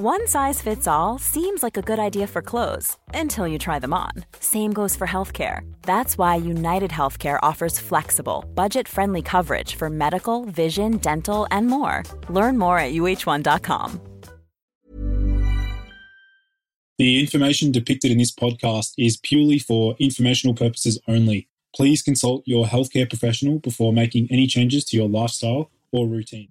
One size fits all seems like a good idea for clothes until you try them on. Same goes for healthcare. That's why United Healthcare offers flexible, budget-friendly coverage for medical, vision, dental, and more. Learn more at uh1.com. The information depicted in this podcast is purely for informational purposes only. Please consult your healthcare professional before making any changes to your lifestyle or routine.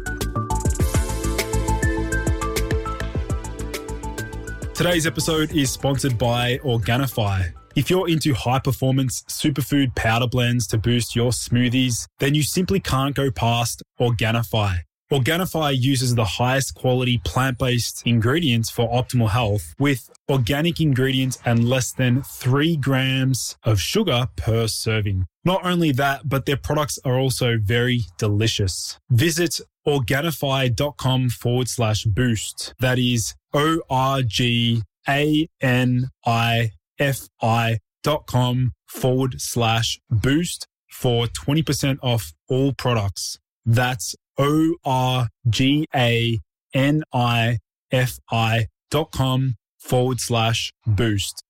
Today's episode is sponsored by Organifi. If you're into high performance superfood powder blends to boost your smoothies, then you simply can't go past Organifi. Organifi uses the highest quality plant based ingredients for optimal health with organic ingredients and less than three grams of sugar per serving. Not only that, but their products are also very delicious. Visit organifi.com forward slash boost. That is O R G A N I F I dot com forward slash boost for 20% off all products. That's O R G A N I F I dot com forward slash boost.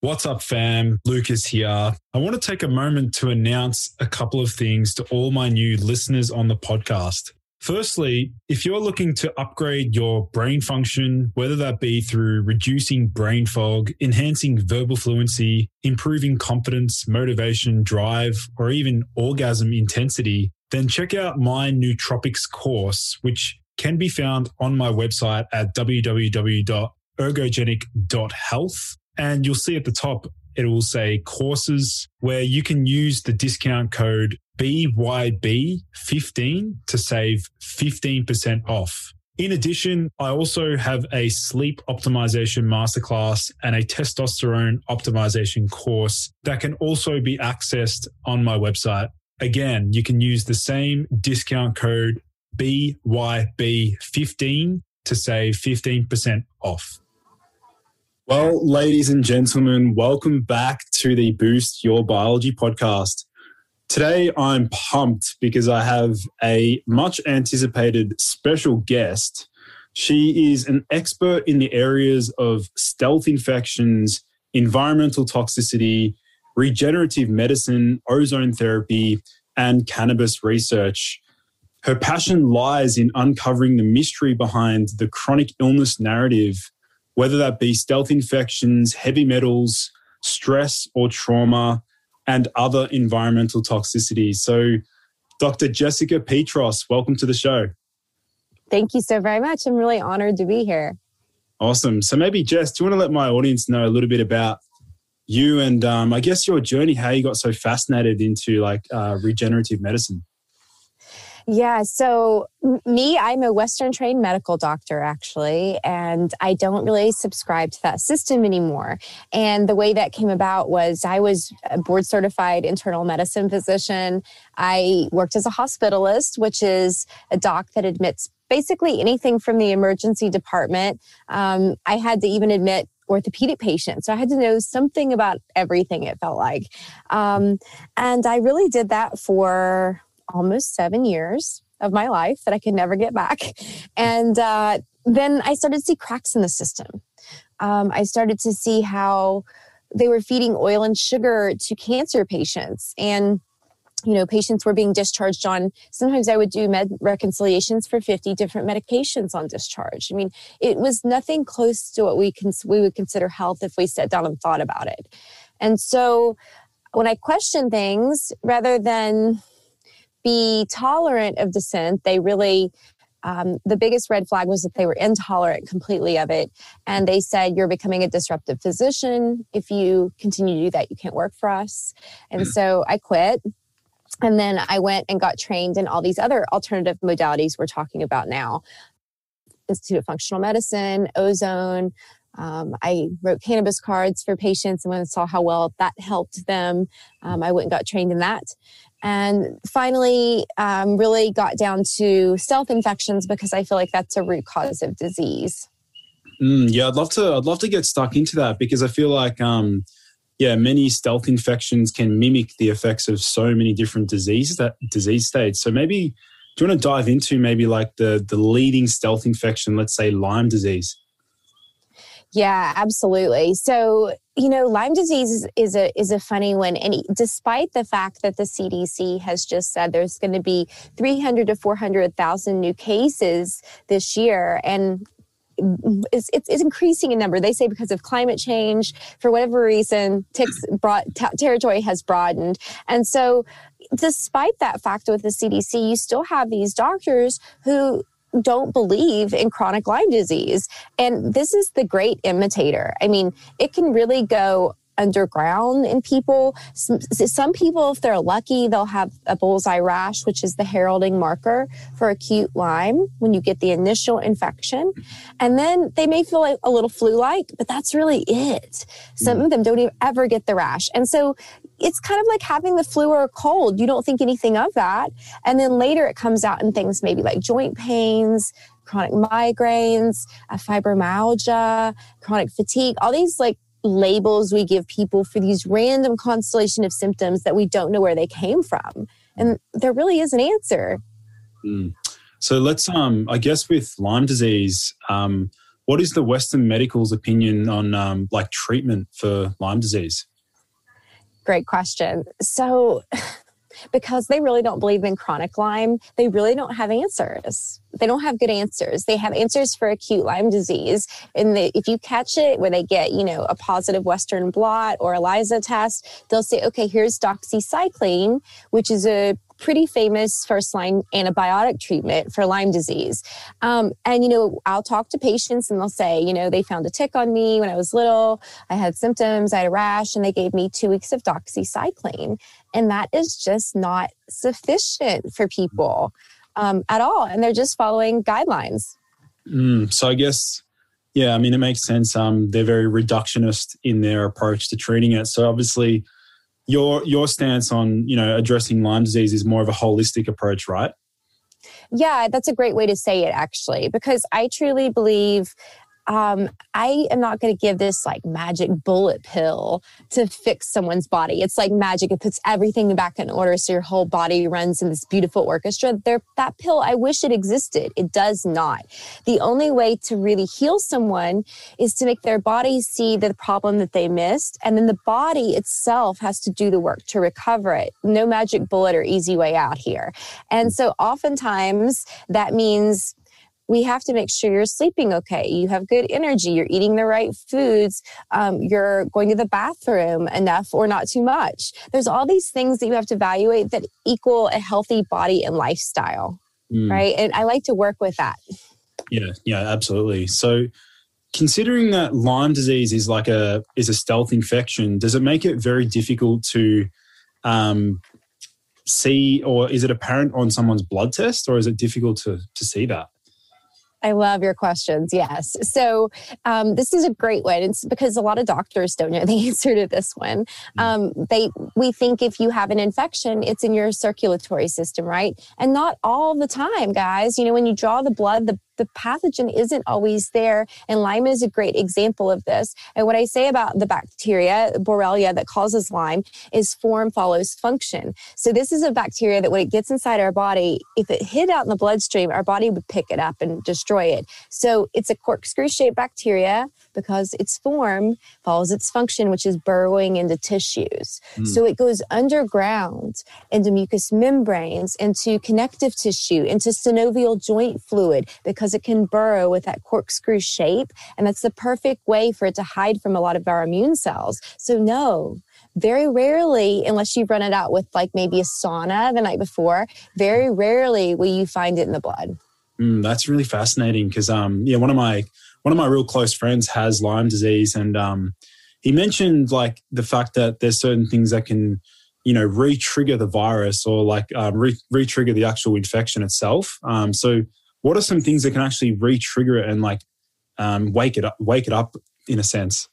What's up, fam? Lucas here. I want to take a moment to announce a couple of things to all my new listeners on the podcast. Firstly, if you're looking to upgrade your brain function, whether that be through reducing brain fog, enhancing verbal fluency, improving confidence, motivation, drive, or even orgasm intensity, then check out my nootropics course, which can be found on my website at www.ergogenic.health. And you'll see at the top, it will say courses where you can use the discount code BYB15 to save 15% off. In addition, I also have a sleep optimization masterclass and a testosterone optimization course that can also be accessed on my website. Again, you can use the same discount code BYB15 to save 15% off. Well, ladies and gentlemen, welcome back to the Boost Your Biology podcast. Today, I'm pumped because I have a much anticipated special guest. She is an expert in the areas of stealth infections, environmental toxicity, regenerative medicine, ozone therapy, and cannabis research. Her passion lies in uncovering the mystery behind the chronic illness narrative, whether that be stealth infections, heavy metals, stress, or trauma and other environmental toxicities. So, Dr. Jessica Peatross, welcome to the show. Thank you so very much. I'm really honored to be here. Awesome. So, maybe, Jess, do you want to let my audience know a little bit about you and um, I guess your journey, how you got so fascinated into like uh, regenerative medicine? Yeah. So, me, I'm a Western trained medical doctor, actually, and I don't really subscribe to that system anymore. And the way that came about was I was a board certified internal medicine physician. I worked as a hospitalist, which is a doc that admits basically anything from the emergency department. Um, I had to even admit orthopedic patients. So I had to know something about everything, it felt like. Um, and I really did that for almost seven years of my life that I could never get back. And uh, then I started to see cracks in the system. Um, I started to see how they were feeding oil and sugar to cancer patients. And you know, patients were being discharged on, sometimes I would do med reconciliations for 50 different medications on discharge. I mean, it was nothing close to what we, can, we would consider health if we sat down and thought about it. And so when I question things, rather than be tolerant of dissent, they really um, the biggest red flag was that they were intolerant completely of it. And they said, You're becoming a disruptive physician. If you continue to do that, you can't work for us. And so I quit. And then I went and got trained in all these other alternative modalities we're talking about now Institute of Functional Medicine, ozone. Um, I wrote cannabis cards for patients and when I saw how well that helped them, um, I went and got trained in that. And finally, um, really got down to stealth infections because I feel like that's a root cause of disease. Mm, yeah, I'd love to. I'd love to get stuck into that because I feel like um, yeah, many stealth infections can mimic the effects of so many different disease that disease states. So maybe do you want to dive into maybe like the the leading stealth infection, let's say Lyme disease? Yeah, absolutely. So, you know, Lyme disease is, a is a funny one and despite the fact that the CDC has just said there's going to be 300 to 400,000 new cases this year and it's, it's, it's, increasing in number. They say because of climate change, for whatever reason, ticks brought, t- territory has broadened. And so, despite that fact with the CDC, you still have these doctors who don't believe in chronic Lyme disease. And this is the great imitator. I mean, it can really go underground in people. Some, some, people, if they're lucky, they'll have a bullseye rash, which is the heralding marker for acute Lyme when you get the initial infection. And then they may feel like a little flu like, but that's really it. Some mm. of them don't even ever get the rash. And so it's kind of like having the flu or a cold. You don't think anything of that. And then later it comes out in things maybe like joint pains, chronic migraines, fibromyalgia, chronic fatigue, all these like labels we give people for these random constellation of symptoms that we don't know where they came from. And there really is an answer. Mm. So let's, um, I guess, with Lyme disease, um, what is the Western medical's opinion on um, like treatment for Lyme disease? Great question. So, because they really don't believe in chronic Lyme, they really don't have answers they don't have good answers. They have answers for acute Lyme disease. And they, if you catch it where they get, you know, a positive Western blot or ELISA test, they'll say, okay, here's doxycycline, which is a pretty famous first line antibiotic treatment for Lyme disease. Um, and, you know, I'll talk to patients and they'll say, you know, they found a tick on me when I was little. I had symptoms, I had a rash, and they gave me two weeks of doxycycline. And that is just not sufficient for people um, at all. And they're just following guidelines. Mm, so I guess, yeah, I mean, it makes sense. Um, they're very reductionist in their approach to treating it. So obviously, your your stance on you know addressing Lyme disease is more of a holistic approach, right? Yeah, that's a great way to say it, actually, because I truly believe um, I am not going to give this like magic bullet pill to fix someone's body. It's like magic. It puts everything back in order so your whole body runs in this beautiful orchestra. There, that pill, I wish it existed. It does not. The only way to really heal someone is to make their body see the problem that they missed. And then the body itself has to do the work to recover it. No magic bullet or easy way out here. And so oftentimes that means we have to make sure you're sleeping okay, you have good energy, you're eating the right foods, um, you're going to the bathroom enough or not too much. There's all these things that you have to evaluate that equal a healthy body and lifestyle, mm. right? And I like to work with that. Yeah, yeah, absolutely. So, considering that Lyme disease is like a is a stealth infection, does it make it very difficult to um, see, or is it apparent on someone's blood test, or is it difficult to to see that? I love your questions. Yes. So um, this is a great one. It's because a lot of doctors don't know the answer to this one. Hmm. Um, they we think if you have an infection, it's in your circulatory system, right? And not all the time, guys. You know, when you draw the blood, the the pathogen isn't always there. And Lyme is a great example of this. And what I say about the bacteria, Borrelia, that causes Lyme is form follows function. So this is a bacteria that when it gets inside our body, if it hid out in the bloodstream, our body would pick it up and destroy it. So it's a corkscrew shaped bacteria because its form follows its function, which is burrowing into tissues. Mm. So it goes underground into mucous membranes, into connective tissue, into synovial joint fluid because it can burrow with that corkscrew shape. And that's the perfect way for it to hide from a lot of our immune cells. So, no, very rarely, unless you've run it out with like maybe a sauna the night before, very rarely will you find it in the blood. Mm, that's really fascinating because, um, yeah, one of my one of my real close friends has Lyme disease, and um, he mentioned like the fact that there's certain things that can, you know, re-trigger the virus or like um, re- trigger the actual infection itself. Um, so, what are some things that can actually re-trigger it and like um, wake it up, wake it up in a sense?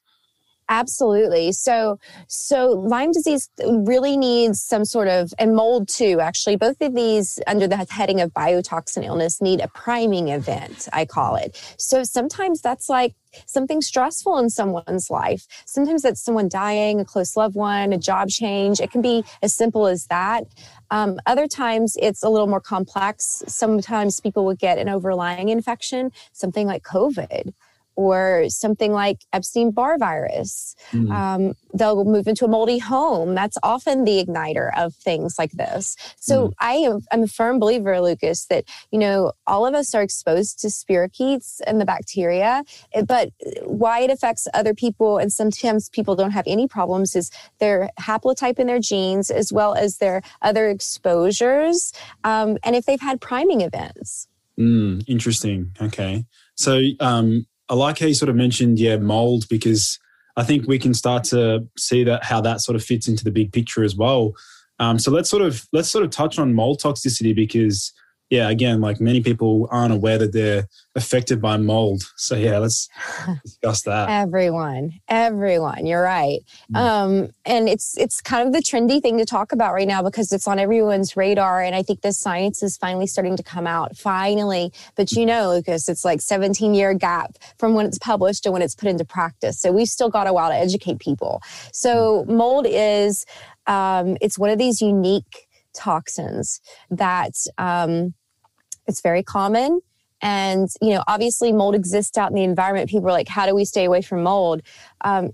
Absolutely. So, so Lyme disease really needs some sort of, and mold too, actually, both of these under the heading of biotoxin illness need a priming event, I call it. So sometimes that's like something stressful in someone's life. Sometimes that's someone dying, a close loved one, a job change. It can be as simple as that. Um, other times it's a little more complex. Sometimes people would get an overlying infection, something like COVID or something like Epstein Barr virus. Mm. Um, they'll move into a moldy home. That's often the igniter of things like this. So mm. I am I'm a firm believer, Lucas, that you know all of us are exposed to spirochetes and the bacteria, eh, but why it affects other people and sometimes people don't have any problems is their haplotype in their genes as well as their other exposures, um, and if they've had priming events. Mm, interesting. Okay. So, um, I like how you sort of mentioned, yeah, mold, because I think we can start to see that how that sort of fits into the big picture as well. Um, so let's sort of let's sort of touch on mold toxicity because yeah, again, like many people aren't aware that they're affected by mold. So yeah, let's discuss that. everyone, everyone, you're right. Mm. Um, and it's it's kind of the trendy thing to talk about right now because it's on everyone's radar. And I think the science is finally starting to come out. Finally, but you know, Lucas, it's like 17 year gap from when it's published to when it's put into practice. So we've still got a while to educate people. So mm. mold is um, it's one of these unique toxins that um, it's very common. And, you know, obviously mold exists out in the environment. People are like, how do we stay away from mold? Um,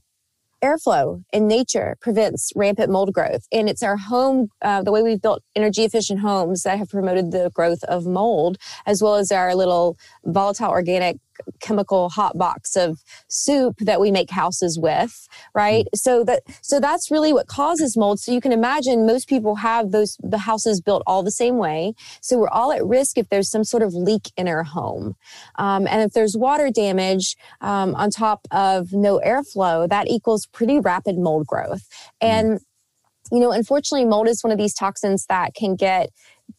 airflow in nature prevents rampant mold growth. And it's our home, uh, the way we've built energy efficient homes that have promoted the growth of mold, as well as our little volatile organic chemical hot box of soup that we make houses with right? Mm. so that so that's really what causes mold. So you can imagine most people have those the houses built all the same way. So we're all at risk if there's some sort of leak in our home. Um, and if there's water damage um, on top of no airflow that equals pretty rapid mold growth. Mm. and you know unfortunately mold is one of these toxins that can get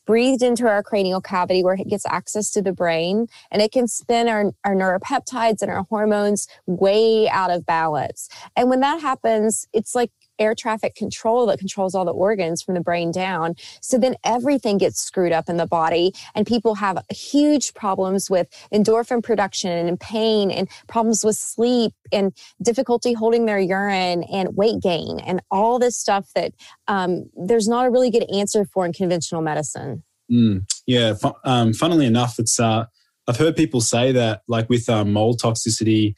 breathed into our cranial cavity where it gets access to the brain and it can spin our, our neuropeptides and our hormones way out of balance. And when that happens, it's like air traffic control that controls all the organs from the brain down. So then everything gets screwed up in the body, and people have huge problems with endorphin production and pain, and problems with sleep, and difficulty holding their urine, and weight gain, and all this stuff that um, there's not a really good answer for in conventional medicine. Mm, yeah, um, funnily enough, it's uh, I've heard people say that like with um, mold toxicity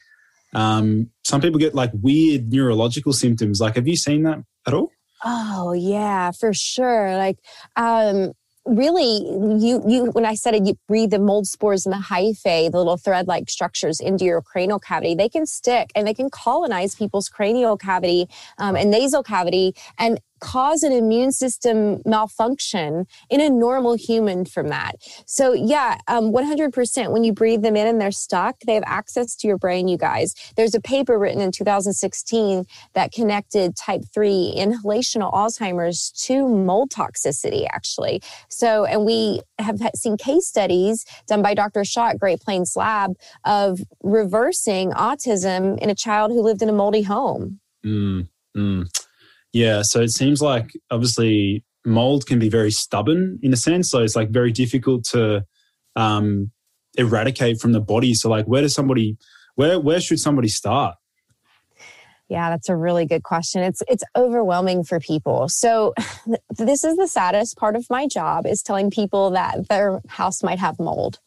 um, some people get like weird neurological symptoms. Like, have you seen that at all? Oh yeah, for sure. Like, um, really you you when i said it you breathe the mold spores and the hyphae the little thread like structures into your cranial cavity they can stick and they can colonize people's cranial cavity um, and nasal cavity and cause an immune system malfunction in a normal human from that. So, yeah, um, 100% when you breathe them in and they're stuck, they have access to your brain, you guys. There's a paper written in 2016 that connected type 3 inhalational Alzheimer's to mold toxicity, actually. So, and we have seen case studies done by Dr. Shaw at Great Plains Lab of reversing autism in a child who lived in a moldy home. Mm, mm. Yeah. So it seems like obviously mold can be very stubborn in a sense. So it's like very difficult to um, eradicate from the body. So like, where does somebody, where where should somebody start? Yeah, that's a really good question. It's it's overwhelming for people. So this is the saddest part of my job is telling people that their house might have mold.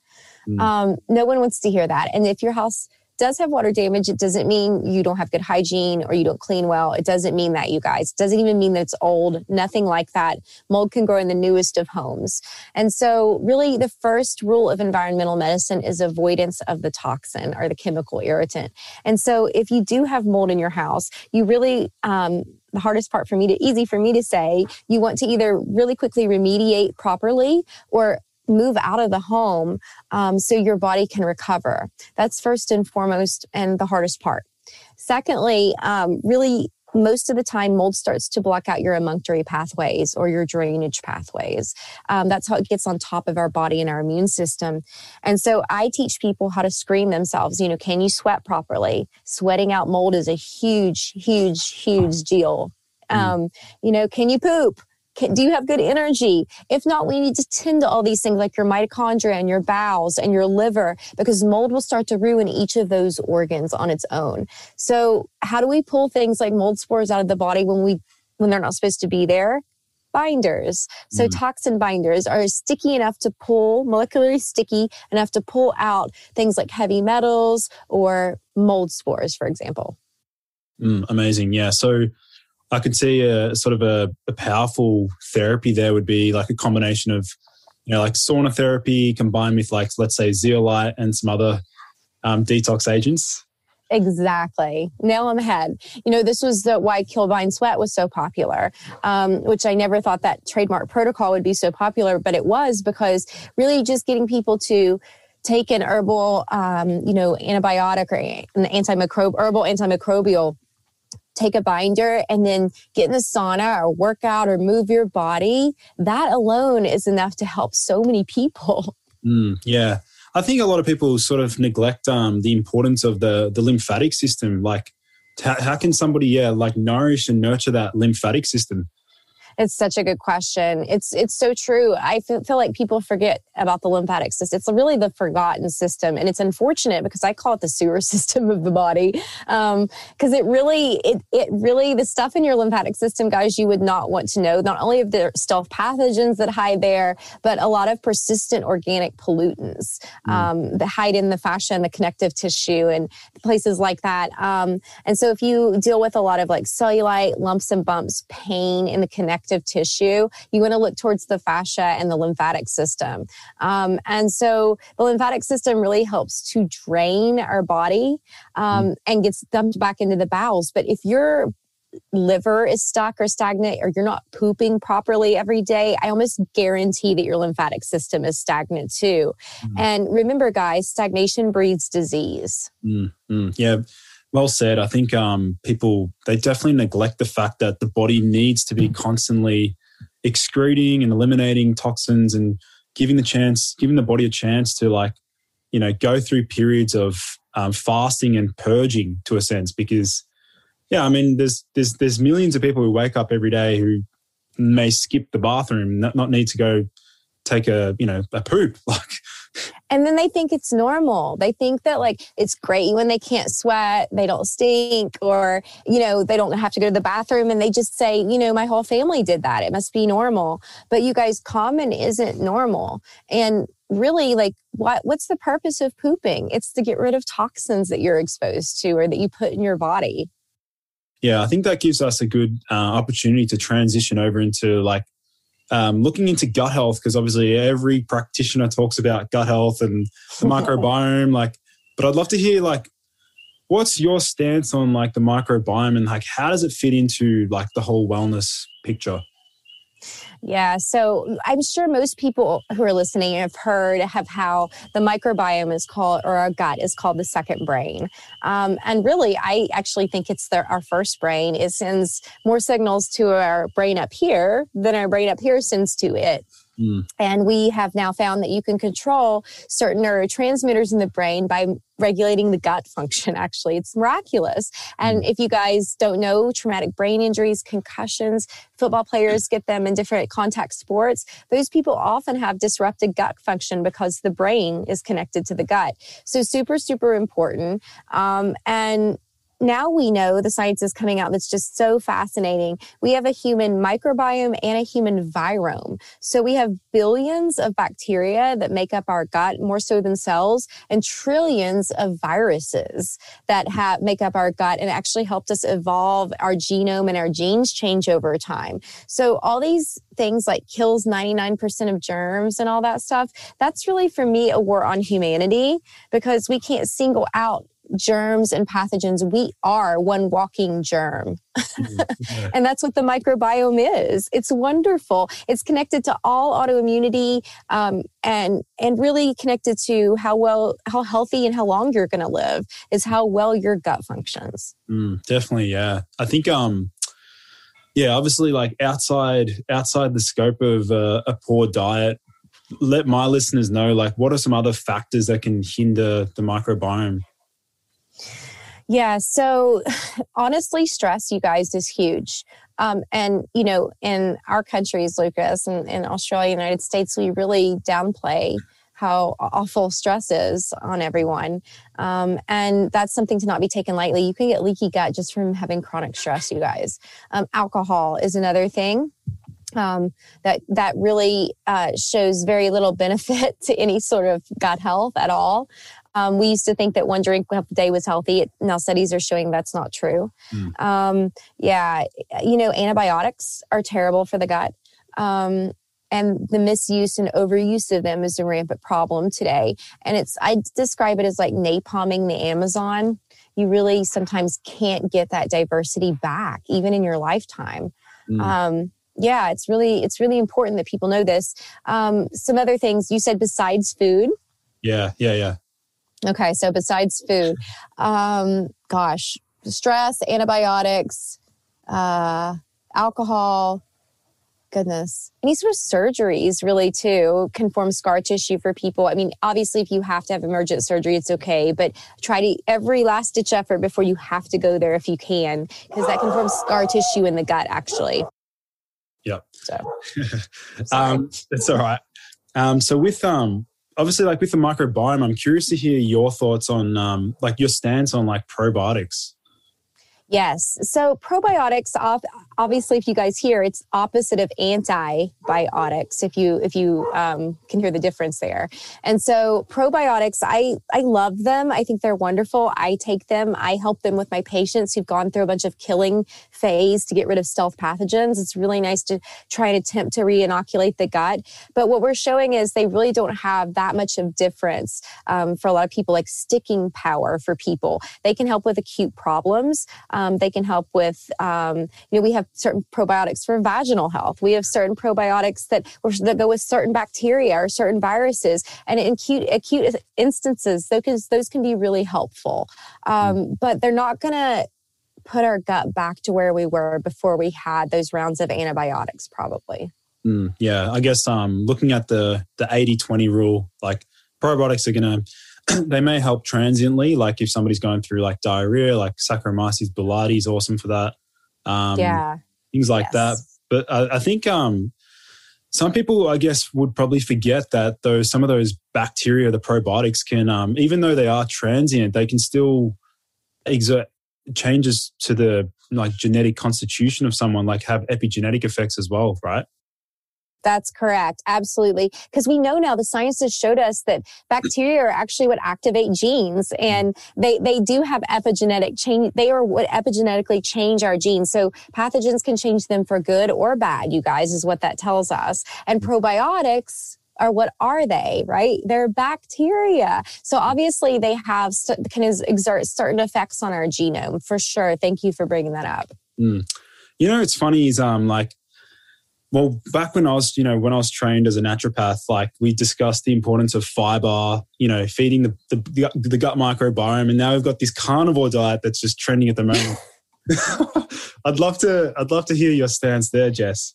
Mm. Um, no one wants to hear that. And if your house does have water damage, it doesn't mean you don't have good hygiene or you don't clean well. It doesn't mean that, you guys. It doesn't even mean that it's old. Nothing like that. Mold can grow in the newest of homes. And so, really, the first rule of environmental medicine is avoidance of the toxin or the chemical irritant. And so, if you do have mold in your house, you really, um, the hardest part for me to easy for me to say you want to either really quickly remediate properly or move out of the home um, so your body can recover. That's first and foremost and the hardest part. Secondly, um, really most of the time mold starts to block out your emunctory pathways or your drainage pathways um, that's how it gets on top of our body and our immune system and so i teach people how to screen themselves you know can you sweat properly sweating out mold is a huge huge huge deal mm. um, you know can you poop can, do you have good energy? If not, we need to tend to all these things like your mitochondria and your bowels and your liver because mold will start to ruin each of those organs on its own. So, how do we pull things like mold spores out of the body when we when they're not supposed to be there? Binders. So, mm. toxin binders are sticky enough to pull, molecularly sticky enough to pull out things like heavy metals or mold spores, for example. Mm, amazing. Yeah. So, I could see a sort of a, a, powerful therapy there would be like a combination of, you know, like sauna therapy combined with like, let's say zeolite and some other um, detox agents. Exactly. Nail on the head. You know, this was the, why Kill Bind Sweat was so popular, um, which I never thought that trademark protocol would be so popular, but it was because really just getting people to take an herbal, um, you know, antibiotic or an antimicrobial, herbal antimicrobial take a binder and then get in the sauna or work out or move your body, that alone is enough to help so many people. Mm, yeah. I think a lot of people sort of neglect um, the importance of the the lymphatic system. Like, how, how can somebody, yeah, like nourish and nurture that lymphatic system? It's such a good question. It's it's so true. I feel, feel like people forget about the lymphatic system. It's really the forgotten system, and it's unfortunate because I call it the sewer system of the body. Because um, it really, it it really, the stuff in your lymphatic system, guys, you would not want to know. Not only of the stealth pathogens that hide there, but a lot of persistent organic pollutants mm. um, that hide in the fascia and the connective tissue and places like that. Um, and so, if you deal with a lot of like cellulite, lumps and bumps, pain in the connective connective tissue, you want to look towards the fascia and the lymphatic system. Um, and so the lymphatic system really helps to drain our body um, mm. and gets dumped back into the bowels. But if your liver is stuck or stagnant or you're not pooping properly every day, I almost guarantee that your lymphatic system is stagnant too. Mm. And remember, guys, stagnation breeds disease. Mm, mm, yeah well said. I think um, people they definitely neglect the fact that the body needs to be constantly excreting and eliminating toxins and giving the chance, giving the body a chance to like, you know, go through periods of um, fasting and purging to a sense. Because, yeah, I mean, there's there's there's millions of people who wake up every day who may skip the bathroom, not, not need to go take a you know a poop like and then they think it's normal. They think that like it's great when they can't sweat, they don't stink, or, you know, they don't have to go to the bathroom and they just say, you know, my whole family did that. It must be normal. But you guys, common isn't normal. And really like what what's the purpose of pooping it's to get rid of toxins that you're exposed to or that you put in your body yeah i think that gives us a good uh, opportunity to transition over into like um, looking into gut health because obviously every practitioner talks about gut health and the microbiome. Like, but I'd love to hear like what's your stance on like the microbiome and like how does it fit into like the whole wellness picture? Yeah, so I'm sure most people who are listening have heard of how the microbiome is called, or our gut is called the second brain. Um, and really, I actually think it's the, our first brain. It sends more signals to our brain up here than our brain up here sends to it. Mm. And we have now found that you can control certain neurotransmitters in the brain by regulating the gut function, actually. It's miraculous. And mm. if you guys don't know, traumatic brain injuries, concussions, football players get them in different contact sports. Those people often have disrupted gut function because the brain is connected to the gut. So, super, super important. Um, and now we know the science is coming out that's just so fascinating. We have a human microbiome and a human virome. So we have billions of bacteria that make up our gut, more so than cells, and trillions of viruses that have, make up our gut and actually helped us evolve our genome and our genes change over time. So all these things like kills 99% of germs and all that stuff, that's really for me a war on humanity because we can't single out germs and pathogens, we are one walking germ. And that's what the microbiome is. It's wonderful. It's connected to all autoimmunity um, and and really connected to how well, how healthy and how long you're going to live is how well your gut functions. Mm, definitely, yeah. I think um, yeah, obviously, like outside outside the scope of uh, a poor diet, let my listeners know like what are some other factors that can hinder the microbiome yeah. So honestly, stress, you guys, is huge. Um, and, you know, in our countries, Lucas, and in Australia, United States, we really downplay how awful stress is on everyone. Um, and that's something to not be taken lightly. You can get leaky gut just from having chronic stress, you guys. Um, alcohol is another thing. Um, that that really uh, shows very little benefit to any sort of gut health at all. Um, we used to think that one drink a day was healthy. Now studies are showing that's not true. Mm. Um, yeah, you know, antibiotics are terrible for the gut. Um, and the misuse and overuse of them is a rampant problem today. And it's, I describe it as like napalming the Amazon. You really sometimes can't get that diversity back, even in your lifetime. Mm. Um, yeah, it's really, it's really important that people know this. Um, some other things you said besides food. Yeah, yeah, yeah. Okay, so besides food, um, gosh, stress, antibiotics, uh, alcohol, goodness, any sort of surgeries really too can form scar tissue for people. I mean, obviously, if you have to have emergent surgery, it's okay, but try to every last ditch effort before you have to go there if you can, because that can form scar tissue in the gut actually. Yeah. So, um, it's all right. Um, so with um, obviously like with the microbiome i'm curious to hear your thoughts on um, like your stance on like probiotics Yes. So probiotics, obviously, if you guys hear, it's opposite of antibiotics. If you if you um, can hear the difference there, and so probiotics, I I love them. I think they're wonderful. I take them. I help them with my patients who've gone through a bunch of killing phase to get rid of stealth pathogens. It's really nice to try and attempt to re-inoculate the gut. But what we're showing is they really don't have that much of difference um, for a lot of people, like sticking power for people. They can help with acute problems. Um, they can help with, um, you know, we have certain probiotics for vaginal health. We have certain probiotics that, that go with certain bacteria or certain viruses. And in acute, acute instances, those can, those can be really helpful. Um, mm. but they're not going to put our gut back to where we were before we had those rounds of antibiotics, probably. Mm, yeah, I guess um, looking at the the 80-20 rule, like probiotics are going to they may help transiently, like if somebody's going through like diarrhea, like Saccharomyces boulardii is awesome for that. Um, yeah, things like yes. that. But I, I think um, some people, I guess, would probably forget that those some of those bacteria, the probiotics, can um, even though they are transient, they can still exert changes to the like genetic constitution of someone, like have epigenetic effects as well, right? That's correct. Absolutely. Because we know now the science has showed us that bacteria are actually what activate genes and they, they do have epigenetic change. They are what epigenetically change our genes. So pathogens can change them for good or bad, you guys, is what that tells us. And probiotics or what are they, right? They're bacteria. So obviously they have can exert certain effects on our genome for sure. Thank you for bringing that up. Mm. You know, it's funny is um like well, back when I was, you know, when I was trained as a naturopath, like we discussed the importance of fiber, you know, feeding the, the, the gut microbiome. And now we've got this carnivore diet that's just trending at the moment. I'd love to, I'd love to hear your stance there, Jess.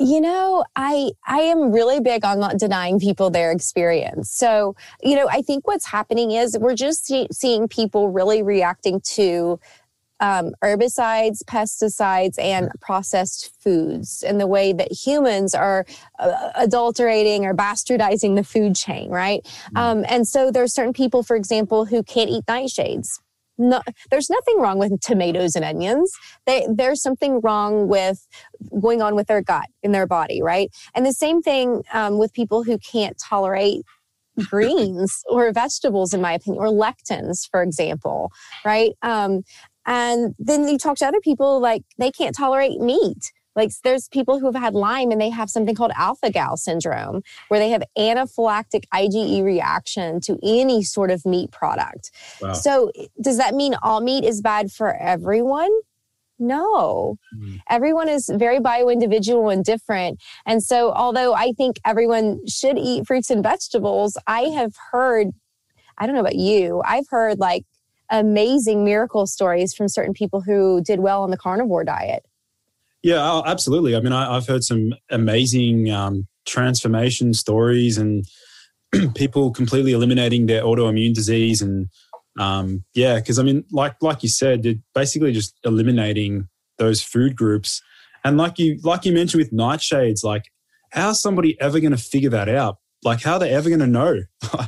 You know, I I am really big on not denying people their experience. So, you know, I think what's happening is we're just see, seeing people really reacting to um, herbicides, pesticides, and processed foods, and the way that humans are uh, adulterating or bastardizing the food chain, right? Mm. Um, and so there are certain people, for example, who can't eat nightshades. No, there's nothing wrong with tomatoes and onions. They, there's something wrong with going on with their gut in their body, right? And the same thing um, with people who can't tolerate greens or vegetables, in my opinion, or lectins, for example, right? Um, and then you talk to other people like they can't tolerate meat. Like there's people who have had Lyme and they have something called alpha gal syndrome, where they have anaphylactic IgE reaction to any sort of meat product. Wow. So does that mean all meat is bad for everyone? No. Mm. Everyone is very bio individual and different. And so, although I think everyone should eat fruits and vegetables, I have heard, I don't know about you, I've heard like amazing miracle stories from certain people who did well on the carnivore diet. Yeah, oh, absolutely. I mean, I, have heard some amazing um, transformation stories and people completely eliminating their autoimmune disease and um, yeah, because I mean, like like you said, they're basically just eliminating those food groups. And like you like you mentioned with nightshades, like how's somebody ever going to figure that out? Like how are they ever going to know?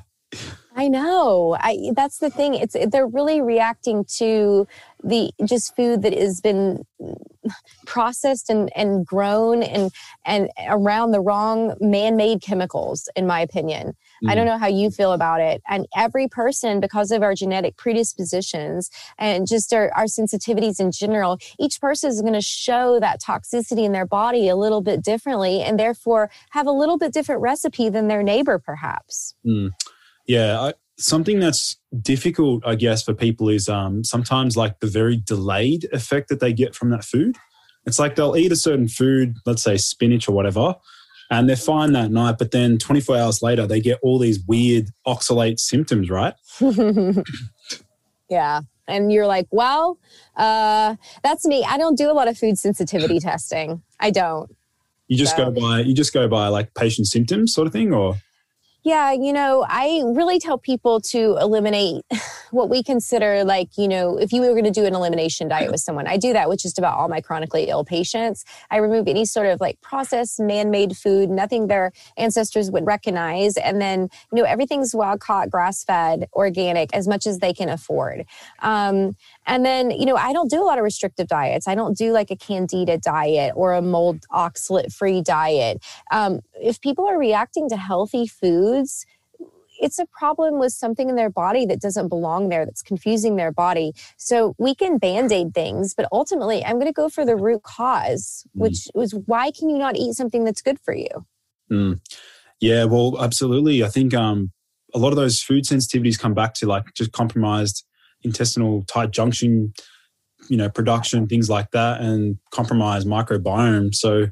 I know. I that's the thing. It's they're really reacting to the just food that has been processed and, and grown and and around the wrong man-made chemicals in my opinion mm. i don't mm. know how you feel about it and every person because of our genetic predispositions and just our, our sensitivities in general each person is going to show that toxicity in their body a little bit differently and therefore have a little bit different recipe than their neighbor perhaps mm. Yeah, I, something that's difficult, I guess, for people is um, sometimes like the very delayed effect that they get from that food. It's like they'll eat a certain food, let's say spinach or whatever, and they're fine that night, but then 24 hours later, they get all these weird oxalate symptoms, right? yeah. And you're like, well, uh, that's me. I don't do a lot of food sensitivity testing. I don't. You just so. go by you just go by like patient symptoms sort of thing or yeah, you know, I really tell people to eliminate what we consider like, you know, if you were going to do an elimination diet with someone, I do that with just about all my chronically ill patients. I remove any sort of like processed, man made food, nothing their ancestors would recognize. And then, you know, everything's wild caught, grass fed, organic as much as they can afford. Um, and then, you know, I don't do a lot of restrictive diets. I don't do like a candida diet or a mold oxalate free diet. Um, if people are reacting to healthy foods, it's a problem with something in their body that doesn't belong there, that's confusing their body. So we can band aid things, but ultimately, I'm going to go for the root cause, mm. which was why can you not eat something that's good for you? Mm. Yeah, well, absolutely. I think um, a lot of those food sensitivities come back to like just compromised intestinal tight junction, you know, production, things like that, and compromised microbiome. So,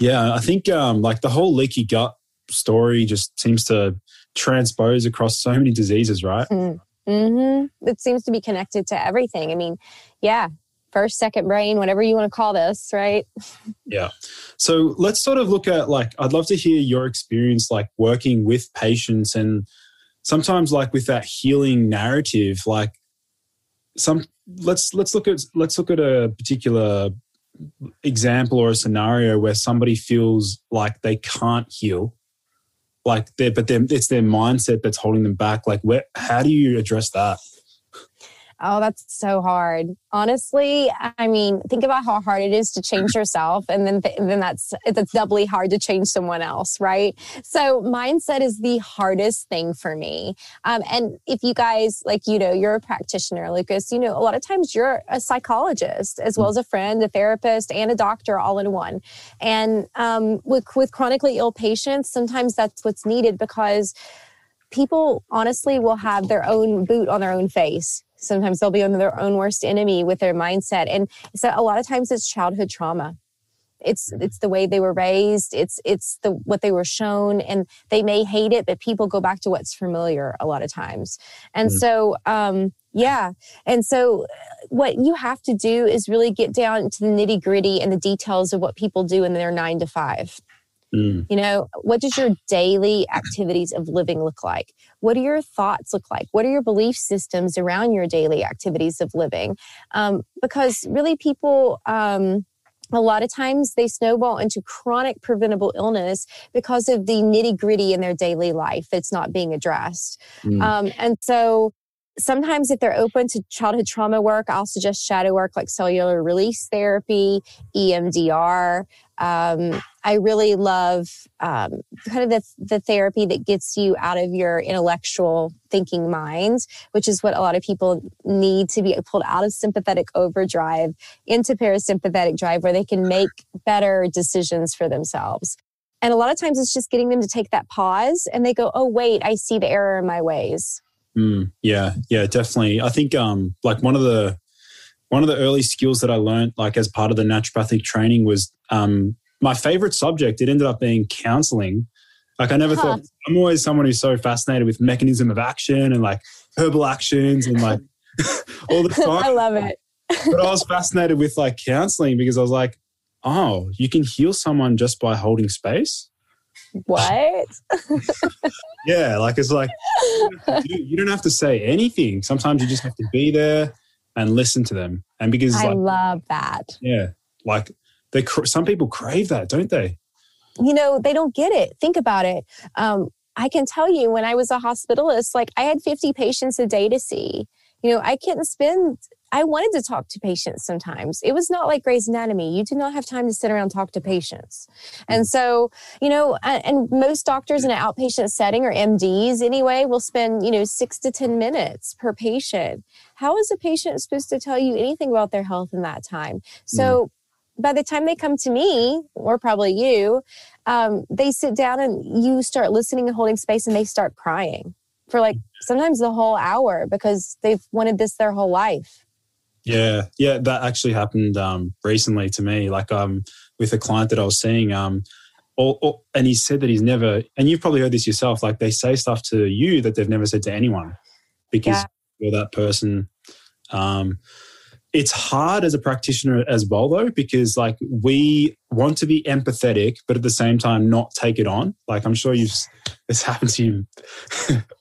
yeah, I think um, like the whole leaky gut story just seems to transpose across so many diseases, right? Mm-hmm. mm-hmm. It seems to be connected to everything. I mean, yeah, first, second brain, whatever you want to call this, right? Yeah. So let's sort of look at like, I'd love to hear your experience like working with patients and sometimes like with that healing narrative, like some let's let's look at let's look at a particular example or a scenario where somebody feels like they can't heal like they but then it's their mindset that's holding them back. Like where how do you address that Oh, that's so hard. Honestly, I mean, think about how hard it is to change yourself, and then th- then that's that's doubly hard to change someone else, right? So mindset is the hardest thing for me. Um, and if you guys like, you know, you're a practitioner, Lucas. You know, a lot of times you're a psychologist as well as a friend, a therapist, and a doctor all in one. And um, with with chronically ill patients, sometimes that's what's needed because people honestly will have their own boot on their own face Sometimes they'll be on their own worst enemy with their mindset. And so a lot of times it's childhood trauma. It's it's the way they were raised. It's it's the what they were shown, and they may hate it, but people go back to what's familiar a lot of times. And mm-hmm. so, um, yeah. And so, what you have to do is really get down to the nitty gritty and the details of what people do in their nine to five. Mm. You know, what does your daily activities of living look like? What do your thoughts look like? What are your belief systems around your daily activities of living? Um, because really, people, um, a lot of times they snowball into chronic preventable illness because of the nitty gritty in their daily life that's not being addressed. Mm. Um, and so, sometimes if they're open to childhood trauma work, I'll suggest shadow work like cellular release therapy, EMDR. Um, I really love um, kind of the, the therapy that gets you out of your intellectual thinking mind, which is what a lot of people need to be pulled out of sympathetic overdrive into parasympathetic drive where they can make better decisions for themselves. And a lot of times it's just getting them to take that pause and they go, oh, wait, I see the error in my ways. Mm, yeah, yeah, definitely. I think um, like one of the one of the early skills that I learned, like as part of the naturopathic training, was um, my favorite subject. It ended up being counseling. Like I never huh. thought. I'm always someone who's so fascinated with mechanism of action and like herbal actions and like all the time. I love it. but I was fascinated with like counseling because I was like, oh, you can heal someone just by holding space. What? yeah, like it's like you don't have to say anything. Sometimes you just have to be there and listen to them. And because I like, love that. Yeah, like they some people crave that, don't they? You know, they don't get it. Think about it. Um, I can tell you when I was a hospitalist, like I had 50 patients a day to see. You know, I couldn't spend I wanted to talk to patients sometimes. It was not like Grey's Anatomy. You did not have time to sit around and talk to patients. And so, you know, and most doctors in an outpatient setting or MDs anyway will spend, you know, six to 10 minutes per patient. How is a patient supposed to tell you anything about their health in that time? So, mm by the time they come to me, or probably you, um, they sit down and you start listening and holding space and they start crying for like sometimes the whole hour because they've wanted this their whole life. Yeah, yeah, that actually happened um, recently to me. Like um, with a client that I was seeing, um, and he said that he's never, and you've probably heard this yourself. Like they say stuff to you that they've never said to anyone because yeah. you're that person. Um, it's hard as a practitioner as well though because like we want to be empathetic but at the same time not take it on. Like i'm sure you've this happened to you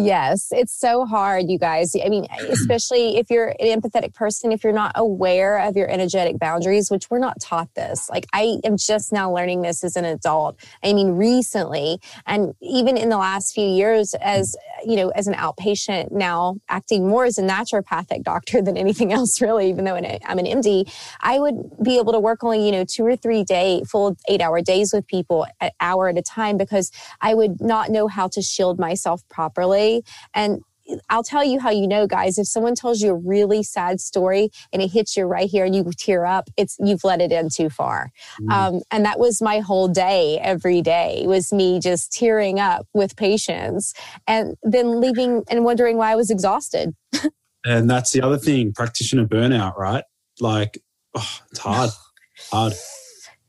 Yes, it's so hard, you guys. I mean, especially if you're an empathetic person, if you're not aware of your energetic boundaries, which we're not taught this. Like, I am just now learning this as an adult. I mean, recently, and even in the last few years, as you know, as an outpatient now, acting more as a naturopathic doctor than anything else, really, even though I'm an MD, I would be able to work only, you know, two or three day, full eight hour days with people, an hour at a time, because I would not know how to shield myself properly and I'll tell you how you know, guys. If someone tells you a really sad story and it hits you right here and you tear up, it's you've let it in too far. Mm. Um, and that was my whole day. Every day was me just tearing up with patients, and then leaving and wondering why I was exhausted. and that's the other thing: practitioner burnout, right? Like, oh, it's hard, hard.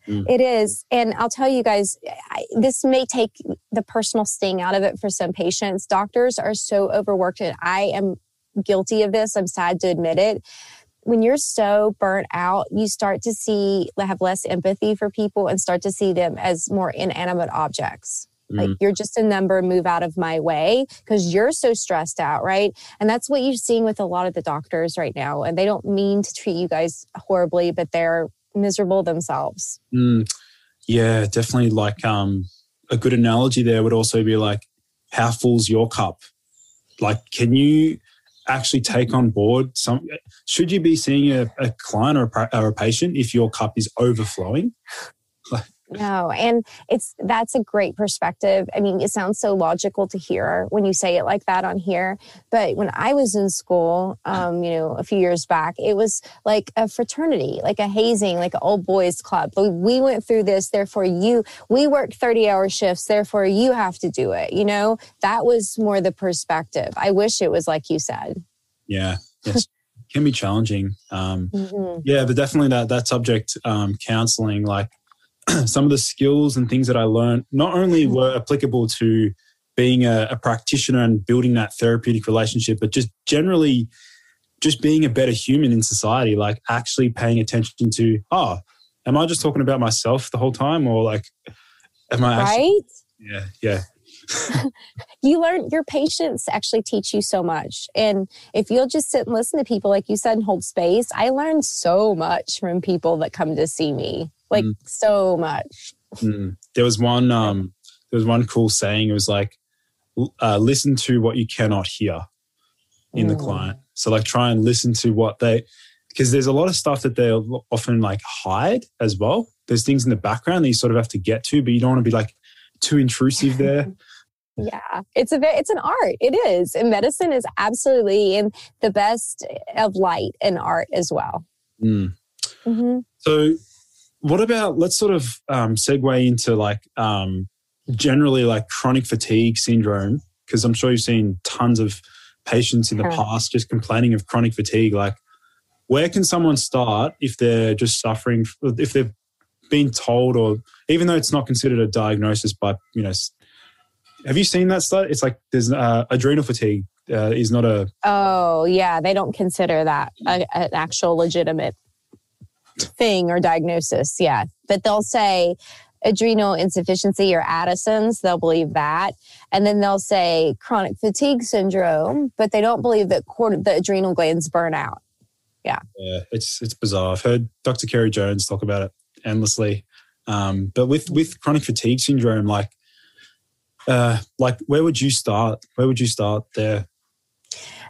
Mm. It is. And I'll tell you guys, I, this may take the personal sting out of it for some patients. Doctors are so overworked, and I am guilty of this. I'm sad to admit it. When you're so burnt out, you start to see, have less empathy for people and start to see them as more inanimate objects. Like mm. you're just a number, move out of my way because you're so stressed out, right? And that's what you're seeing with a lot of the doctors right now. And they don't mean to treat you guys horribly, but they're miserable themselves. Mm, yeah, definitely. Like um, a good analogy there would also be like, how full's your cup? Like, can you actually take on board some should you be seeing a, a client or a, or a patient if your cup is overflowing no, and it's that's a great perspective. I mean, it sounds so logical to hear when you say it like that on here. But when I was in school, um, you know, a few years back, it was like a fraternity, like a hazing, like an old boys club. But We went through this, therefore you. We work thirty-hour shifts, therefore you have to do it. You know, that was more the perspective. I wish it was like you said. Yeah. Yes. can be challenging. Um, mm-hmm. Yeah, but definitely that that subject um, counseling, like some of the skills and things that I learned not only mm. were applicable to being a, a, practitioner and building that therapeutic relationship, but just generally just being a better human in society, like actually paying attention to, oh, am I just talking about myself the whole time or like, am I actually, Right? Yeah, yeah. You learn your patients actually teach you so much. And if you'll just sit and listen to people, like you said, and hold space, I learned so much from people that come to see me like mm. so much. Mm. There was one um there was one cool saying it was like uh, listen to what you cannot hear in mm. the client. So like try and listen to what they because there's a lot of stuff that they often like hide as well. There's things in the background that you sort of have to get to, but you don't want to be like too intrusive there. yeah, it's a it's an art. It is, and medicine is absolutely in the best of light and art as well. Mm. Mm-hmm. So what about let's sort of um, segue into like um, generally like chronic fatigue syndrome because I'm sure you've seen tons of patients in the past just complaining of chronic fatigue. Like, where can someone start if they're just suffering if they've been told or even though it's not considered a diagnosis by you know have you seen that stuff? it's like there's uh, adrenal fatigue uh, is not a oh yeah they don't consider that a, an actual legitimate thing or diagnosis. Yeah. But they'll say adrenal insufficiency or Addison's, they'll believe that. And then they'll say chronic fatigue syndrome, but they don't believe that the adrenal glands burn out. Yeah. Yeah. It's, it's bizarre. I've heard Dr. Kerry Jones talk about it endlessly. Um, but with, with chronic fatigue syndrome, like, uh, like where would you start? Where would you start there?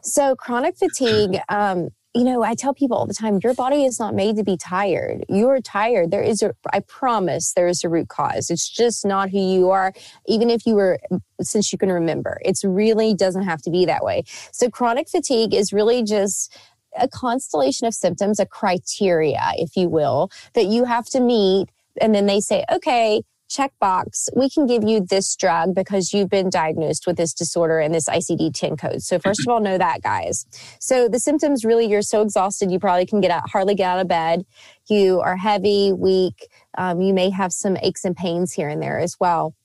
So chronic fatigue, um, you know, I tell people all the time, your body is not made to be tired. You're tired. There is a, I promise there is a root cause. It's just not who you are, even if you were, since you can remember. It's really doesn't have to be that way. So chronic fatigue is really just a constellation of symptoms, a criteria, if you will, that you have to meet. And then they say, okay, checkbox, we can give you this drug because you've been diagnosed with this disorder and this ICD 10 code. So, first of all, know that, guys. So, the symptoms really, you're so exhausted, you probably can get out, hardly get out of bed. You are heavy, weak. Um, you may have some aches and pains here and there as well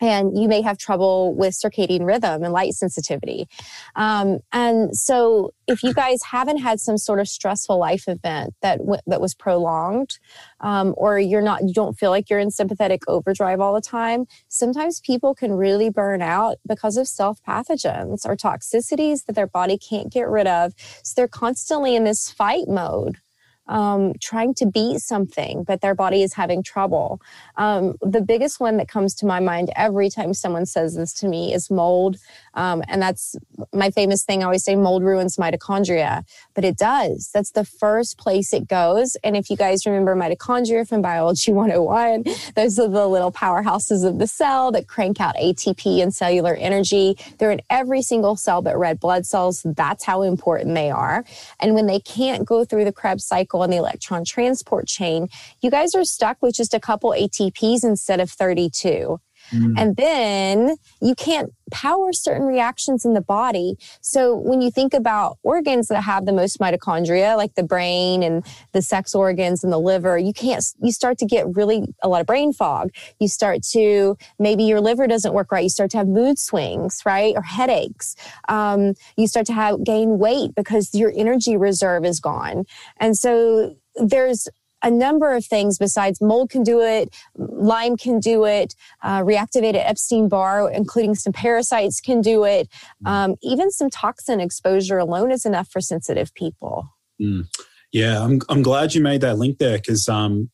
and you may have trouble with circadian rhythm and light sensitivity. Um, and so, if you guys haven't had some sort of stressful life event that w- that was prolonged, um, or you're not, you don't feel like you're in sympathetic overdrive all the time, sometimes people can really burn out because of stealth pathogens or toxicities that their body can't get rid of. So they're constantly in this fight mode um, trying to beat something, but their body is having trouble. Um, the biggest one that comes to my mind every time someone says this to me is mold. Um, and that's my famous thing. I always say mold ruins mitochondria, but it does. That's the first place it goes. And if you guys remember mitochondria from Biology 101, those are the little powerhouses of the cell that crank out ATP and cellular energy. They're in every single cell but red blood cells. That's how important they are. And when they can't go through the Krebs cycle and the electron transport chain, you guys are stuck with just a couple ATPs instead of 32. Mm. And then you can't power certain reactions in the body. So when you think about organs that have the most mitochondria, like the brain and the sex organs and the liver, you can't, you start to get really a lot of brain fog. You start to, maybe your liver doesn't work right. You start to have mood swings, right? Or headaches. Um, you start to have gain weight because your energy reserve is gone. And so there's a number of things besides mold can do it, Lyme can do it, uh, reactivated Epstein Barr, including some parasites, can do it. Um, even some toxin exposure alone is enough for sensitive people. Mm. Yeah, I'm, I'm glad you made that link there because um,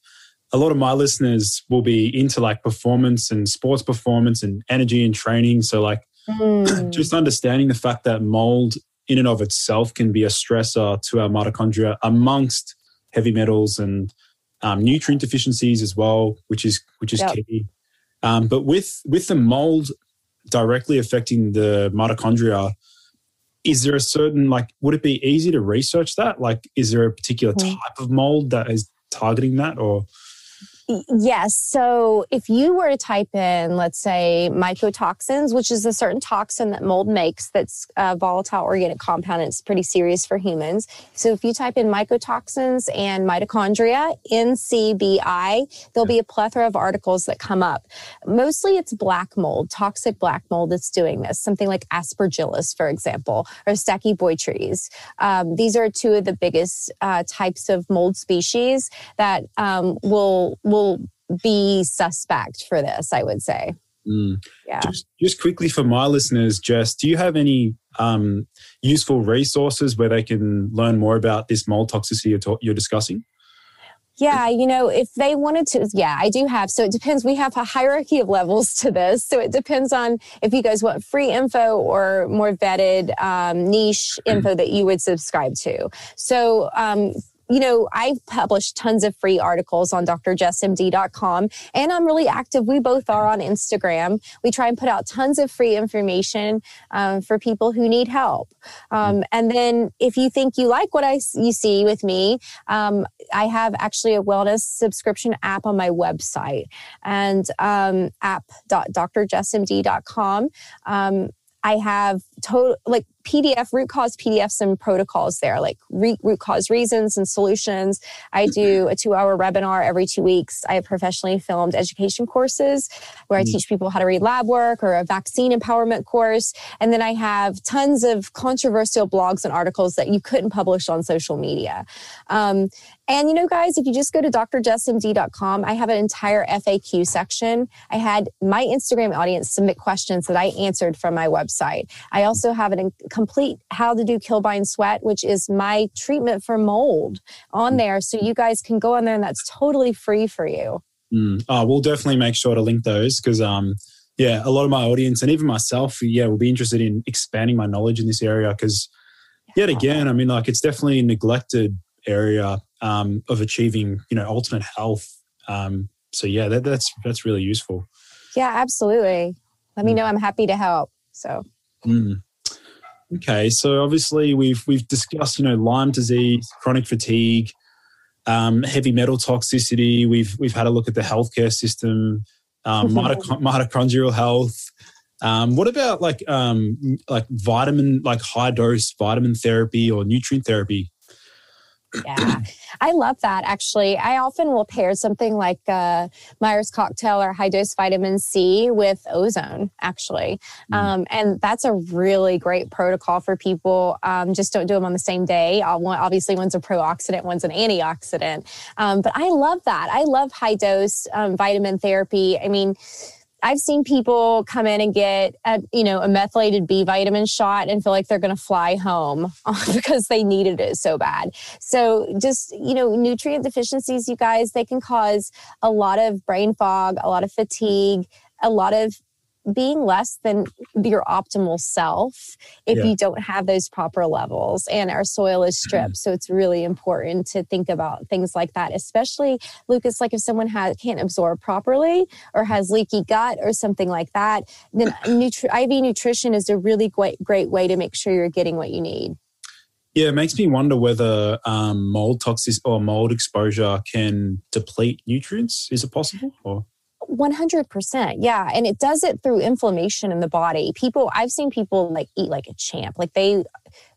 a lot of my listeners will be into like performance and sports performance and energy and training. So, like, mm. just understanding the fact that mold in and of itself can be a stressor to our mitochondria amongst heavy metals and um, nutrient deficiencies as well, which is which is yep. key. Um, but with with the mold directly affecting the mitochondria, is there a certain like would it be easy to research that? Like, is there a particular mm. type of mold that is targeting that, or Yes. So if you were to type in, let's say, mycotoxins, which is a certain toxin that mold makes that's a volatile organic compound, and it's pretty serious for humans. So if you type in mycotoxins and mitochondria, NCBI, there'll be a plethora of articles that come up. Mostly it's black mold, toxic black mold that's doing this, something like aspergillus, for example, or stachybotrys. Um, these are two of the biggest uh, types of mold species that um, will, will will be suspect for this, I would say. Mm. Yeah. Just, just quickly for my listeners, Jess, do you have any um, useful resources where they can learn more about this mold toxicity you're, ta- you're discussing? Yeah, you know, if they wanted to, yeah, I do have. So it depends. We have a hierarchy of levels to this. So it depends on if you guys want free info or more vetted um, niche info that you would subscribe to. So um, you know, I've published tons of free articles on drjessmd.com and I'm really active. We both are on Instagram. We try and put out tons of free information um, for people who need help. Um, and then if you think you like what I, you see with me, um, I have actually a wellness subscription app on my website and um, app.drjessmd.com. Um, I have total like PDF, root cause PDFs and protocols there, like re- root cause reasons and solutions. I do a two hour webinar every two weeks. I have professionally filmed education courses where I mm. teach people how to read lab work or a vaccine empowerment course. And then I have tons of controversial blogs and articles that you couldn't publish on social media. Um, and you know, guys, if you just go to drjessmd.com, I have an entire FAQ section. I had my Instagram audience submit questions that I answered from my website. I also have an complete how to do kill bind sweat, which is my treatment for mold on mm. there. So you guys can go on there and that's totally free for you. Mm. Oh, we'll definitely make sure to link those because, um, yeah, a lot of my audience and even myself, yeah, will be interested in expanding my knowledge in this area because, yet again, I mean, like it's definitely a neglected area um, of achieving, you know, ultimate health. Um, so yeah, that, that's that's really useful. Yeah, absolutely. Let mm. me know. I'm happy to help. So. Mm. Okay, so obviously we've we've discussed you know Lyme disease, chronic fatigue, um, heavy metal toxicity. We've we've had a look at the healthcare system, um, mitochondrial health. Um, what about like um, like vitamin, like high dose vitamin therapy or nutrient therapy? Yeah, I love that actually. I often will pair something like uh, Myers cocktail or high dose vitamin C with ozone, actually. Mm. Um, and that's a really great protocol for people. Um, just don't do them on the same day. obviously, one's a pro-oxidant, one's an antioxidant. Um, but I love that. I love high dose um, vitamin therapy. I mean, I've seen people come in and get a, you know, a methylated B vitamin shot and feel like they're going to fly home because they needed it so bad. So just, you know, nutrient deficiencies, you guys, they can cause a lot of brain fog, a lot of fatigue, a lot of being less than your optimal self if yeah. you don't have those proper levels and our soil is mm-hmm. stripped so it's really important to think about things like that especially lucas like if someone has can't absorb properly or has leaky gut or something like that then nutri- iv nutrition is a really great great way to make sure you're getting what you need yeah, it makes me wonder whether um, mold toxic or mold exposure can deplete nutrients. Is it possible? Or 100%. Yeah. And it does it through inflammation in the body. People, I've seen people like eat like a champ. Like they,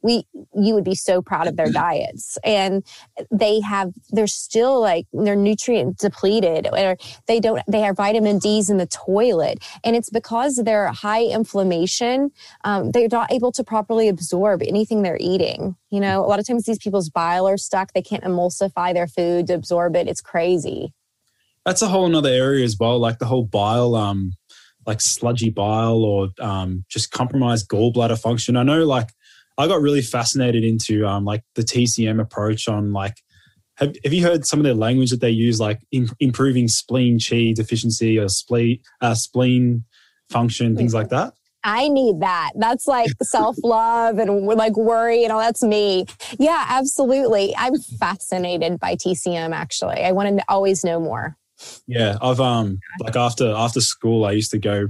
we, you would be so proud of their diets. And they have, they're still like, they're nutrient depleted or they don't, they have vitamin D's in the toilet. And it's because they're high inflammation. Um, they're not able to properly absorb anything they're eating. You know, a lot of times these people's bile are stuck. They can't emulsify their food to absorb it. It's crazy that's a whole another area as well. Like the whole bile, um, like sludgy bile or um, just compromised gallbladder function. I know, like, I got really fascinated into um, like the TCM approach on like. Have, have you heard some of the language that they use, like in, improving spleen chi deficiency or spleen uh, spleen function, things like that? I need that. That's like self love and like worry and all. That's me. Yeah, absolutely. I'm fascinated by TCM. Actually, I want to always know more. Yeah, I've um like after after school, I used to go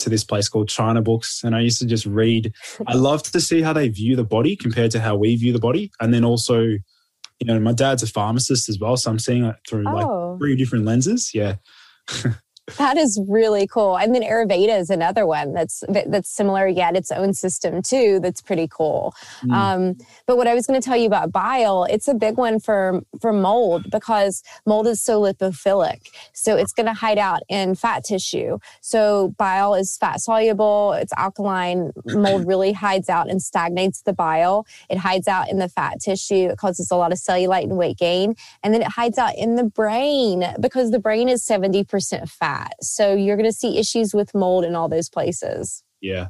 to this place called China Books, and I used to just read. I love to see how they view the body compared to how we view the body, and then also, you know, my dad's a pharmacist as well, so I'm seeing it through oh. like three different lenses. Yeah. That is really cool. And then Ayurveda is another one that's that's similar yet its own system too. That's pretty cool. Mm. Um, but what I was going to tell you about bile, it's a big one for for mold because mold is so lipophilic, so it's going to hide out in fat tissue. So bile is fat soluble. It's alkaline. Mold really hides out and stagnates the bile. It hides out in the fat tissue. It causes a lot of cellulite and weight gain, and then it hides out in the brain because the brain is seventy percent fat that. So you're going to see issues with mold in all those places. Yeah.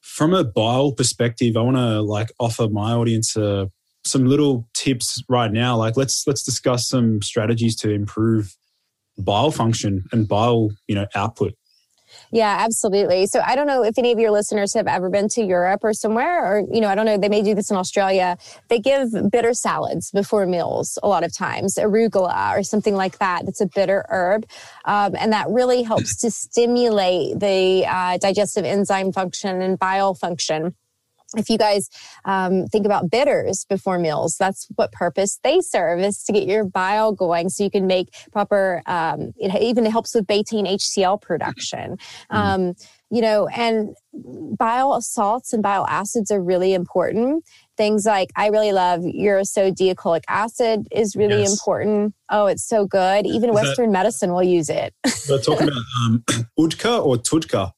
From a bile perspective, I want to like offer my audience uh, some little tips right now. Like let's let's discuss some strategies to improve bile function and bile, you know, output. Yeah, absolutely. So I don't know if any of your listeners have ever been to Europe or somewhere, or, you know, I don't know, they may do this in Australia. They give bitter salads before meals a lot of times, arugula or something like that. That's a bitter herb. Um, and that really helps to stimulate the uh, digestive enzyme function and bile function if you guys um, think about bitters before meals, that's what purpose they serve is to get your bile going so you can make proper, um, it even helps with betaine HCl production. Mm. Um, you know, and bile salts and bile acids are really important. Things like I really love ursodeoxycholic acid is really yes. important. Oh, it's so good. Even is Western that, medicine will use it. we're talking about um, UDCA or TUDCA.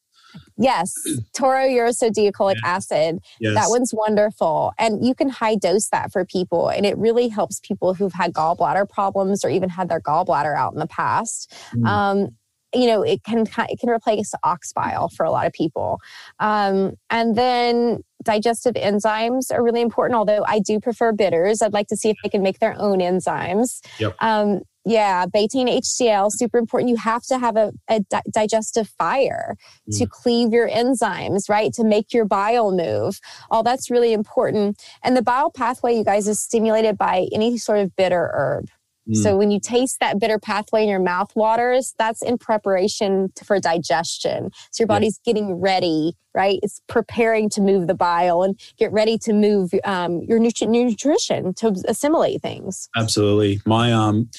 Yes, tauroursodeoxycholic yeah. acid. Yes. That one's wonderful. And you can high dose that for people. And it really helps people who've had gallbladder problems or even had their gallbladder out in the past. Mm. Um, you know, it can it can replace ox bile for a lot of people. Um, and then digestive enzymes are really important. Although I do prefer bitters, I'd like to see if they can make their own enzymes. Yep. Um, yeah, betaine HCl, super important. You have to have a, a di- digestive fire mm. to cleave your enzymes, right? To make your bile move. All that's really important. And the bile pathway, you guys, is stimulated by any sort of bitter herb. Mm. So when you taste that bitter pathway in your mouth waters, that's in preparation for digestion. So your body's yeah. getting ready, right? It's preparing to move the bile and get ready to move um, your nutri- nutrition to assimilate things. Absolutely. My um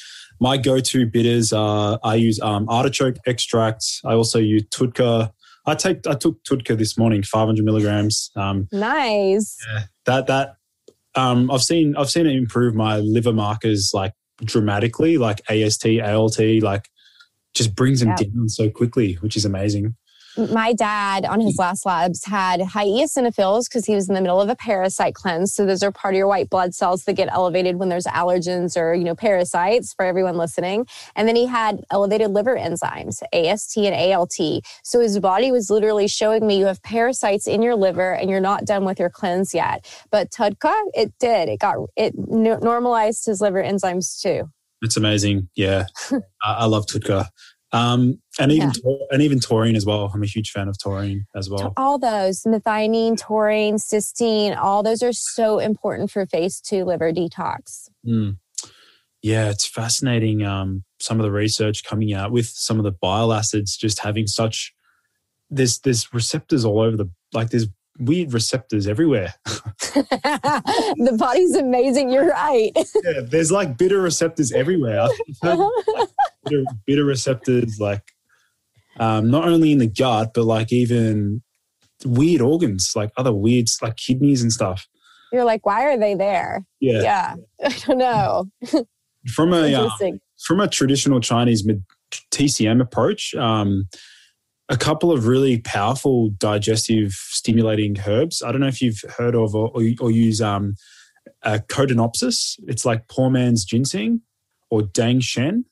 my go-to bitters are I use um, artichoke extract. I also use TUDCA. I take I took TUDCA this morning, 500 milligrams. Um, nice. Yeah, that that um, I've seen I've seen it improve my liver markers like dramatically, like AST, ALT, like just brings them yeah. down so quickly, which is amazing my dad on his mm. last labs had high eosinophils because he was in the middle of a parasite cleanse. So those are part of your white blood cells that get elevated when there's allergens or, you know, parasites for everyone listening. And then he had elevated liver enzymes, AST and ALT. So his body was literally showing me you have parasites in your liver and you're not done with your cleanse yet. But TUDCA, it did. It got, it normalized his liver enzymes too. It's amazing. Yeah. I love TUDCA. Um, and even yeah. and even taurine as well. I'm a huge fan of taurine as well. All those methionine, taurine, cysteine, all those are so important for phase two liver detox. Mm. Yeah, it's fascinating. Um, some of the research coming out with some of the bile acids just having such there's there's receptors all over the like there's weird receptors everywhere. the body's amazing. You're right. yeah, there's like bitter receptors everywhere. Bitter, bitter, receptors, like um, not only in the gut, but like even weird organs, like other weirds, like kidneys and stuff. You're like, why are they there? Yeah, yeah. I don't know. from a uh, from a traditional Chinese TCM approach, um, a couple of really powerful digestive stimulating herbs. I don't know if you've heard of or, or use um, uh. It's like poor man's ginseng or Dang Shen.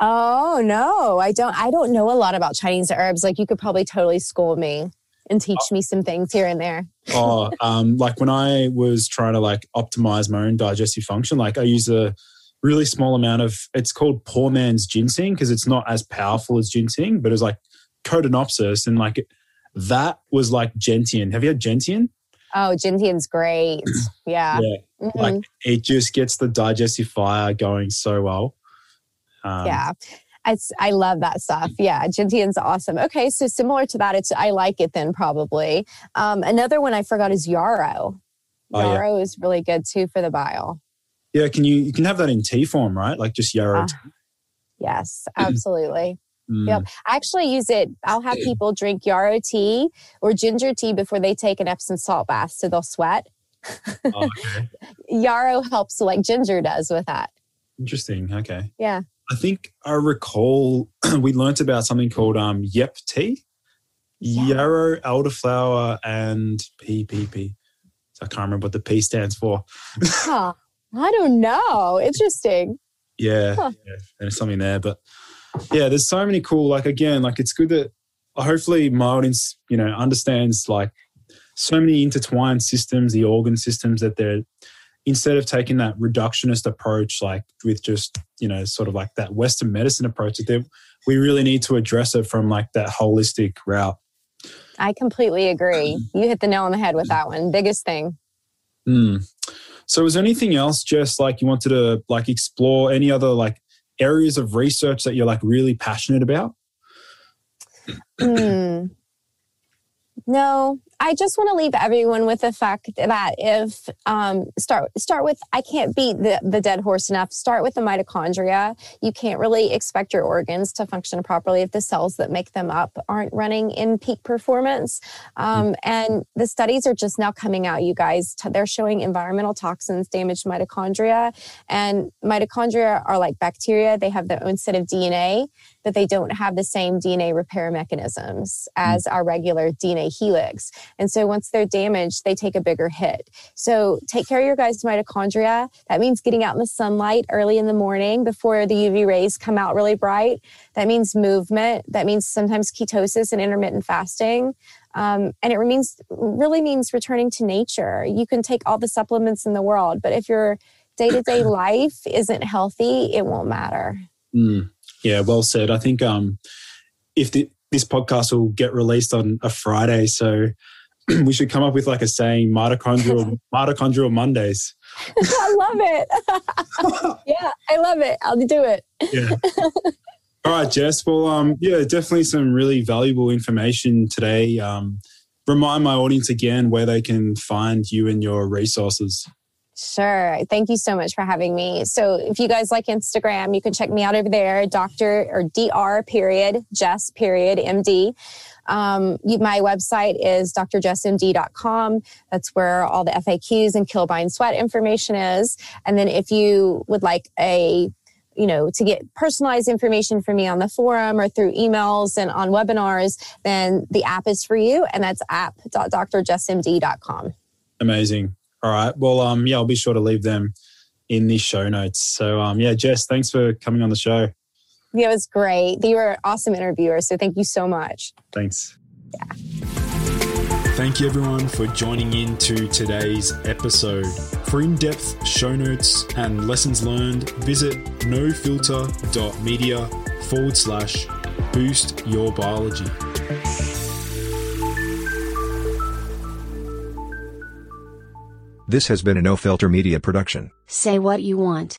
Oh no, I don't. I don't know a lot about Chinese herbs. Like you could probably totally school me and teach oh. me some things here and there. oh, um, like when I was trying to like optimize my own digestive function, like I use a really small amount of. It's called poor man's ginseng because it's not as powerful as ginseng, but it's like Codonopsis and like That was like Gentian. Have you had Gentian? Oh, Gentian's great. Yeah. Yeah. Mhm. Like it just gets the digestive fire going so well. Um, yeah. It's, I love that stuff. Yeah, Gentian's awesome. Okay, so similar to that, it's I like it then probably. Um, another one I forgot is yarrow. Oh, yeah. Yarrow is really good too for the bile. Yeah. Can you, you can have that in tea form, right? Like just yarrow. Tea. Yes, absolutely. Mm. Yep. I actually use it. I'll have people drink yarrow tea or ginger tea before they take an Epsom salt bath so they'll sweat. Oh, okay. Yarrow helps like ginger does with that. Interesting. Okay. Yeah. I think I recall we learnt about something called um, Yep tea, Yeah. yarrow, elderflower, and PPP. So I can't remember what the P stands for. Huh. I don't know. Interesting. Yeah, Huh. yeah, there's something there. But yeah, there's so many cool. Like again, like it's good that hopefully my audience, you know, understands like so many intertwined systems, the organ systems that they're instead of taking that reductionist approach, like with just you know, sort of like that Western medicine approach, that we really need to address it from like that holistic route. I completely agree. You hit the nail on the head with that one. Biggest thing. Hmm. So, is there anything else, just like you wanted to like explore any other like areas of research that you're like really passionate about? Hmm. No, I just want to leave everyone with the fact that if um, start start with I can't beat the, the dead horse enough. Start with the mitochondria. You can't really expect your organs to function properly if the cells that make them up aren't running in peak performance. Um, and the studies are just now coming out. You guys, they're showing environmental toxins damage mitochondria, and mitochondria are like bacteria. They have their own set of DNA but they don't have the same DNA repair mechanisms as our regular DNA helix. And so once they're damaged, they take a bigger hit. So take care of your guys' mitochondria. That means getting out in the sunlight early in the morning before the UV rays come out really bright. That means movement. That means sometimes ketosis and intermittent fasting. Um, and it means really means returning to nature. You can take all the supplements in the world, but if your day to day life isn't healthy, it won't matter. Mm, yeah, well said. I think um, if the, this podcast will get released on a Friday, so we should come up with like a saying: mitochondrial mitochondrial Mondays. I love it. yeah, I love it. I'll do it. Yeah. All right, Jess. Well, um, yeah, definitely some really valuable information today. Um, remind my audience again where they can find you and your resources. Sure. Thank you so much for having me. So, if you guys like Instagram, you can check me out over there, Dr. or Dr. period, Jess period, MD. Um, you, my website is drjessmd.com. That's where all the FAQs and kill, bind, sweat information is. And then if you would like a you know, to get personalized information from me on the forum or through emails and on webinars, then the app is for you, and that's app.drjessmd.com. Amazing. All right. Well, um, yeah, I'll be sure to leave them in the show notes. So, um, yeah, Jess, thanks for coming on the show. Yeah, it was great. You were an awesome interviewer, so thank you so much. Thanks. Yeah. Thank you, everyone, for joining in to today's episode. For in depth show notes and lessons learned, visit nofilter.media forward slash boost your biology. This has been a No Filter Media production. Say what you want.